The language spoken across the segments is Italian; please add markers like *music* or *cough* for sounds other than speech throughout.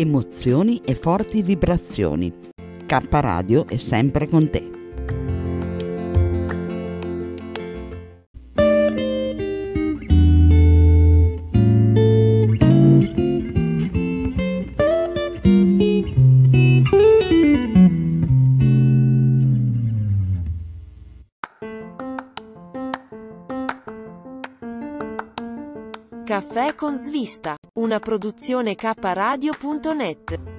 Emozioni e forti vibrazioni. K Radio è sempre con te. Caffè con svista, una produzione kradio.net.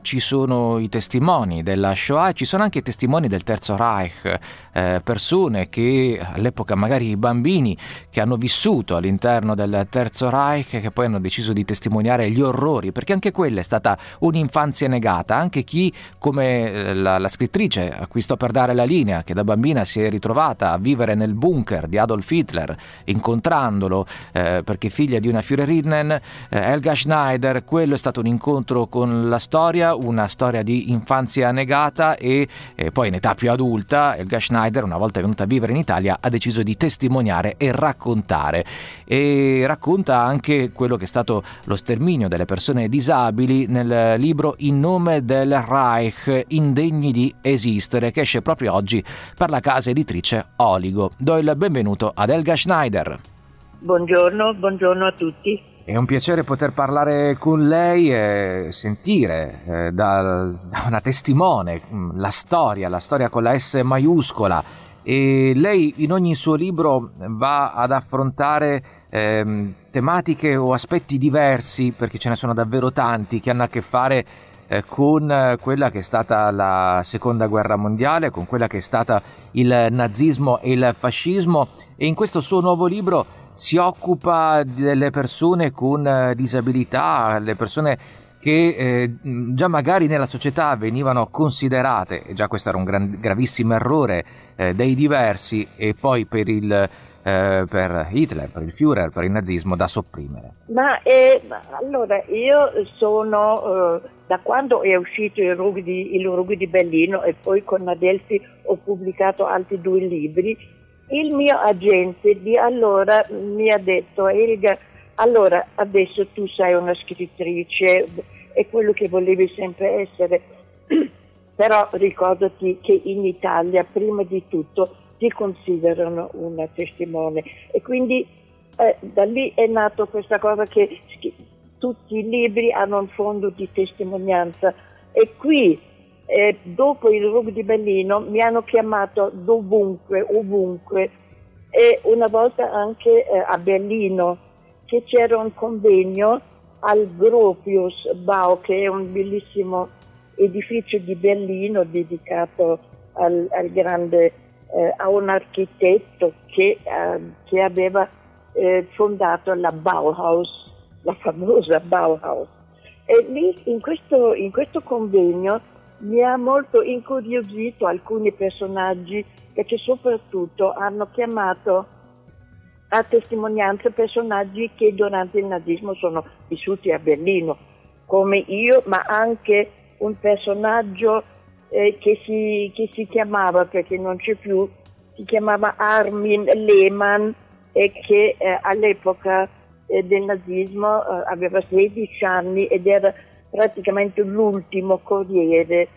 ci sono i testimoni della Shoah e ci sono anche i testimoni del Terzo Reich, eh, persone che all'epoca magari bambini che hanno vissuto all'interno del Terzo Reich e che poi hanno deciso di testimoniare gli orrori, perché anche quella è stata un'infanzia negata, anche chi come eh, la, la scrittrice a cui sto per dare la linea, che da bambina si è ritrovata a vivere nel bunker di Adolf Hitler, incontrandolo eh, perché figlia di una Führerinnen, eh, Helga Schneider, quello è stato un incontro con la storia una storia di infanzia negata e, e poi in età più adulta Elga Schneider, una volta venuta a vivere in Italia, ha deciso di testimoniare e raccontare. E racconta anche quello che è stato lo sterminio delle persone disabili nel libro In nome del Reich, indegni di esistere, che esce proprio oggi per la casa editrice Oligo. Do il benvenuto ad Elga Schneider. Buongiorno, buongiorno a tutti. È un piacere poter parlare con lei e sentire eh, da, *laughs* da, una testimone mm, la storia, la storia con la S maiuscola. E lei in ogni suo libro va ad affrontare eh, tematiche o aspetti diversi, perché ce ne sono davvero tanti, che hanno a che fare con quella che è stata la seconda guerra mondiale, con quella che è stata il nazismo e il fascismo. E in questo suo nuovo libro si occupa delle persone con eh, disabilità, le persone che eh, già magari nella società venivano considerate, e già questo era un gran, gravissimo errore, eh, dei diversi e poi per, il, eh, per, Hitler, per il Führer, per il nazismo da sopprimere. Ma eh, allora io sono, eh, da quando è uscito il Rughi, di, il di Berlino e poi con Adelphi ho pubblicato altri due libri, il mio agente di allora mi ha detto, Elga, allora adesso tu sei una scrittrice, è quello che volevi sempre essere, *clears throat* però ricordati che in Italia prima di tutto ti considerano una testimone. E quindi eh, da lì è nato questa cosa che tutti i libri hanno un fondo di testimonianza. E qui eh, dopo il RUG di Berlino mi hanno chiamato dovunque, ovunque. E una volta anche eh, a Berlino che c'era un convegno al Gropius Bau che è un bellissimo edificio di Berlino dedicato al, al grande, eh, a un architetto che, eh, che aveva eh, fondato la Bauhaus, la famosa Bauhaus. E lì in questo, in questo convegno mi ha molto incuriosito alcuni personaggi perché soprattutto hanno chiamato a testimonianza personaggi che durante il nazismo sono vissuti a Berlino, come io, ma anche un personaggio eh, che, si, che, si, chiamava, perché non c'è più, si chiamava Armin Lehmann e che eh, all'epoca eh, del nazismo eh, aveva 16 anni ed era praticamente l'ultimo corriere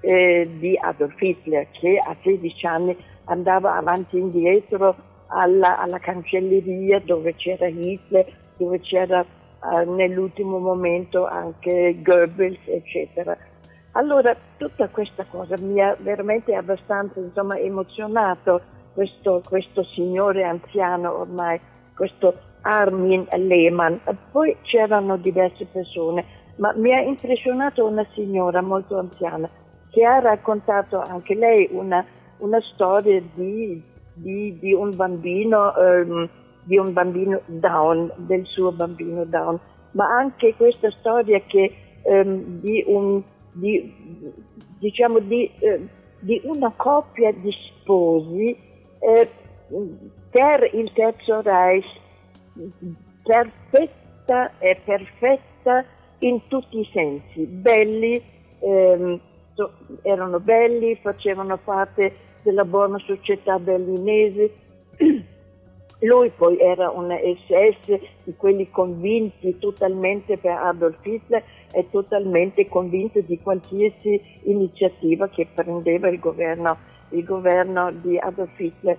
eh, di Adolf Hitler che a 16 anni andava avanti e indietro alla, alla cancelleria dove c'era Hitler, dove c'era eh, nell'ultimo momento anche Goebbels, eccetera. Allora tutta questa cosa mi ha veramente abbastanza insomma, emozionato, questo, questo signore anziano ormai, questo Armin Lehmann, poi c'erano diverse persone, ma mi ha impressionato una signora molto anziana che ha raccontato anche lei una, una storia di, di, di, un bambino, um, di un bambino down, del suo bambino down, ma anche questa storia che, um, di, un, di, diciamo di, uh, di, una coppia di sposi uh, per il Terzo Reich perfetta e perfetta in tutti i sensi, belli, ehm, erano belli, facevano parte della buona società berlinese. *clears throat* Lui poi era un SS di quelli convinti totalmente per Adolf Hitler e totalmente convinto di qualsiasi iniziativa che prendeva il governo, il governo di Adolf Hitler.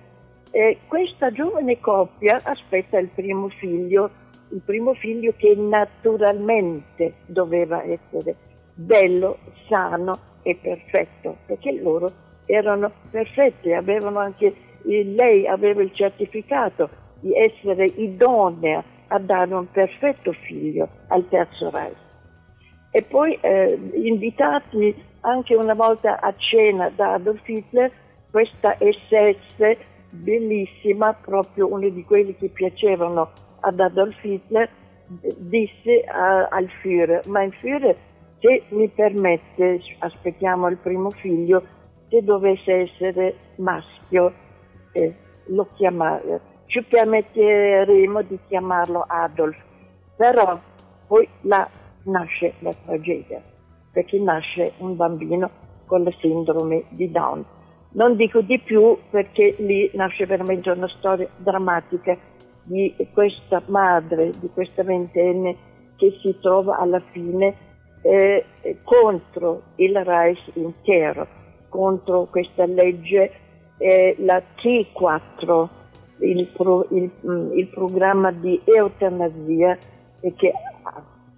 E questa giovane coppia aspetta il primo figlio, il primo figlio che naturalmente doveva essere bello, sano e perfetto, perché loro erano perfetti, avevano anche, lei aveva il certificato di essere idonea a dare un perfetto figlio al Terzo Reich. E poi eh, invitati anche una volta a cena da Adolf Hitler, questa SS bellissima, proprio uno di quelli che piacevano ad Adolf Hitler, disse a, al Führer, ma il Führer se mi permette, aspettiamo il primo figlio, se dovesse essere maschio, eh, lo chiama, ci permetteremo di chiamarlo Adolf, però poi là nasce la tragedia, perché nasce un bambino con la sindrome di Down. Non dico di più perché lì nasce veramente una storia drammatica di questa madre, di questa ventenne che si trova alla fine eh, contro il Reich intero, contro questa legge, eh, la T4, il, pro, il, mm, il, programma di eutanasia, che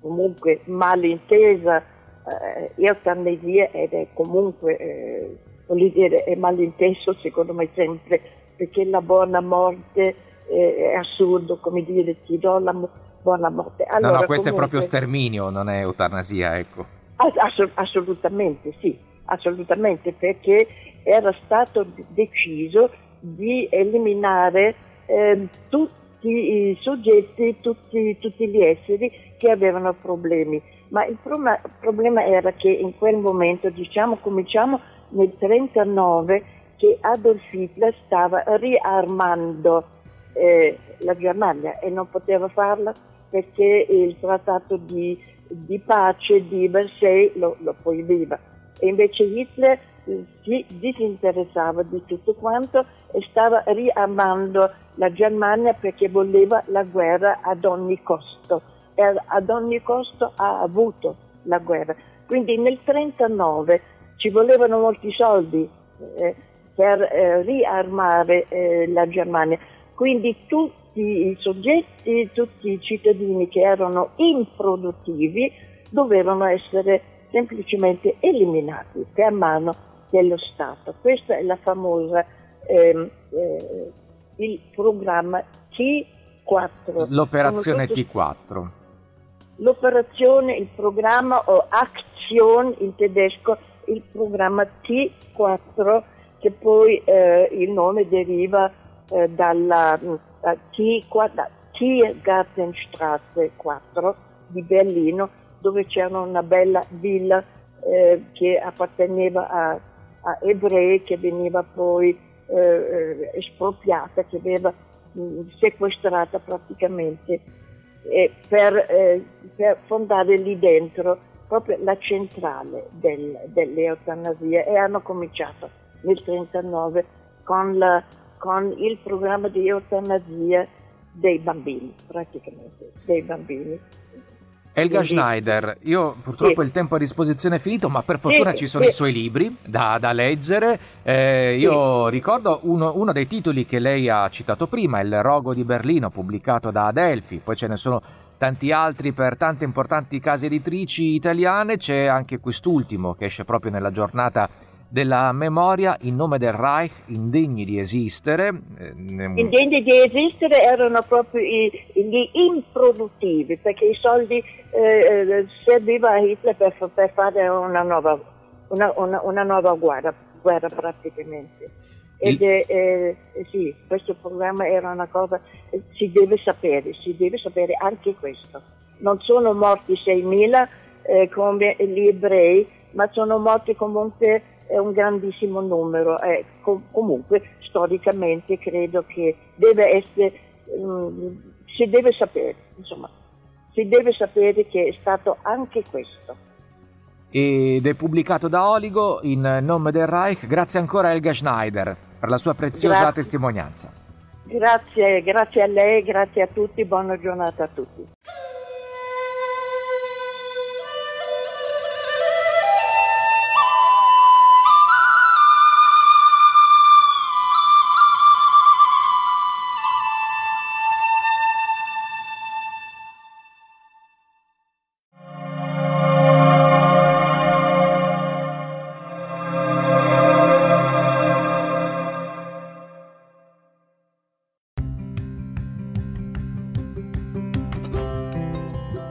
comunque malintesa eh, eutanasia ed è comunque, eh, voglio dire, è malinteso secondo me sempre, perché la buona morte eh, è assurdo, come dire, ti do la morte buonanotte. Allora, no, no, questo comunque... è proprio sterminio, non è eutanasia, ecco. Ass- assolutamente sì, assolutamente, perché era stato deciso di eliminare eh, tutti i soggetti, tutti, tutti, gli esseri che avevano problemi. Ma il pro- problema era che in quel momento, diciamo, cominciamo nel 1939, che Adolf Hitler stava riarmando eh, la Germania e non poteva farla perché il trattato di, di pace di Versailles lo, lo, proibiva. E invece Hitler eh, si disinteressava di tutto quanto e stava riamando la Germania perché voleva la guerra ad ogni costo e ad ogni costo ha avuto la guerra. Quindi nel 1939 ci volevano molti soldi eh, per eh, riarmare eh, la Germania. Quindi tutti i soggetti, tutti i cittadini che erano improduttivi dovevano essere semplicemente eliminati per mano dello Stato. Questa è la famosa eh, eh, il programma T4. L'operazione T4. L'operazione, il programma o Aktion in tedesco, il programma T4 che poi eh, il nome deriva eh, dalla da Tiergartenstraße 4 di Berlino, dove c'era una bella villa eh, che apparteneva a, a, ebrei, che veniva poi eh, eh espropriata, che aveva mh, sequestrata praticamente per, eh, per, fondare lì dentro proprio la centrale del, dell'eutanasia e hanno cominciato nel 1939 con con il programma di eutanasia dei bambini, praticamente, dei bambini. Elga Quindi, Schneider, io purtroppo sì. il tempo a disposizione è finito, ma per fortuna sì, ci sono sì. i suoi libri da, da leggere. Eh, io ricordo uno, uno, dei titoli che lei ha citato prima, Il Rogo di Berlino, pubblicato da Adelphi, poi ce ne sono tanti altri per tante importanti case editrici italiane, c'è anche quest'ultimo che esce proprio nella giornata della memoria in nome del Reich indegni di esistere. Eh, indegni di esistere erano proprio i, gli improduttivi, perché i soldi eh, eh serviva a Hitler per, per fare una nuova, una, una, una nuova guerra, guerra praticamente. Ed eh, sì, questo programma era una cosa, si deve sapere, si deve sapere anche questo. Non sono morti 6.000 eh, come gli ebrei, ma sono morti comunque eh, un grandissimo numero. Eh, com- comunque, storicamente credo che deve essere, um, si deve sapere, insomma, si deve sapere che è stato anche questo ed è pubblicato da Oligo in nome del Reich. Grazie ancora a Elga Schneider per la sua preziosa grazie. testimonianza. Grazie, grazie a lei, grazie a tutti, buona giornata a tutti.